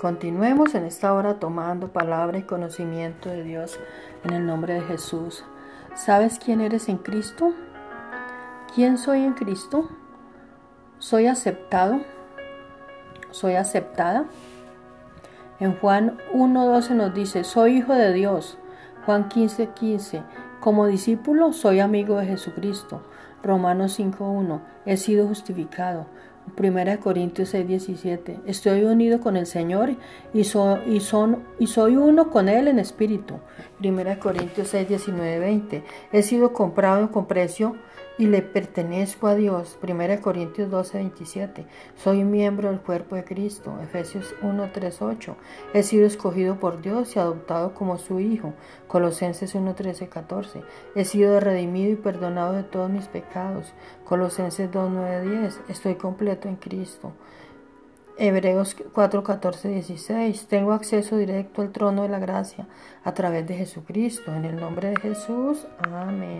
Continuemos en esta hora tomando palabra y conocimiento de Dios en el nombre de Jesús. ¿Sabes quién eres en Cristo? ¿Quién soy en Cristo? ¿Soy aceptado? ¿Soy aceptada? En Juan 1.12 nos dice, soy hijo de Dios. Juan 15.15, 15, como discípulo soy amigo de Jesucristo. Romanos 5.1, he sido justificado. 1 Corintios 6, 17. Estoy unido con el Señor y, y, son, y soy uno con Él en espíritu. 1 Corintios 6, 19, 20. He sido comprado con precio y le pertenezco a Dios. 1 Corintios 12, 27. Soy miembro del cuerpo de Cristo. Efesios 1, 3, 8. He sido escogido por Dios y adoptado como su hijo. Colosenses 1, 13, 14. He sido redimido y perdonado de todos mis pecados. Colosenses 2, 9, 10. Estoy completo en Cristo. Hebreos 4, 14, 16. Tengo acceso directo al trono de la gracia a través de Jesucristo. En el nombre de Jesús. Amén.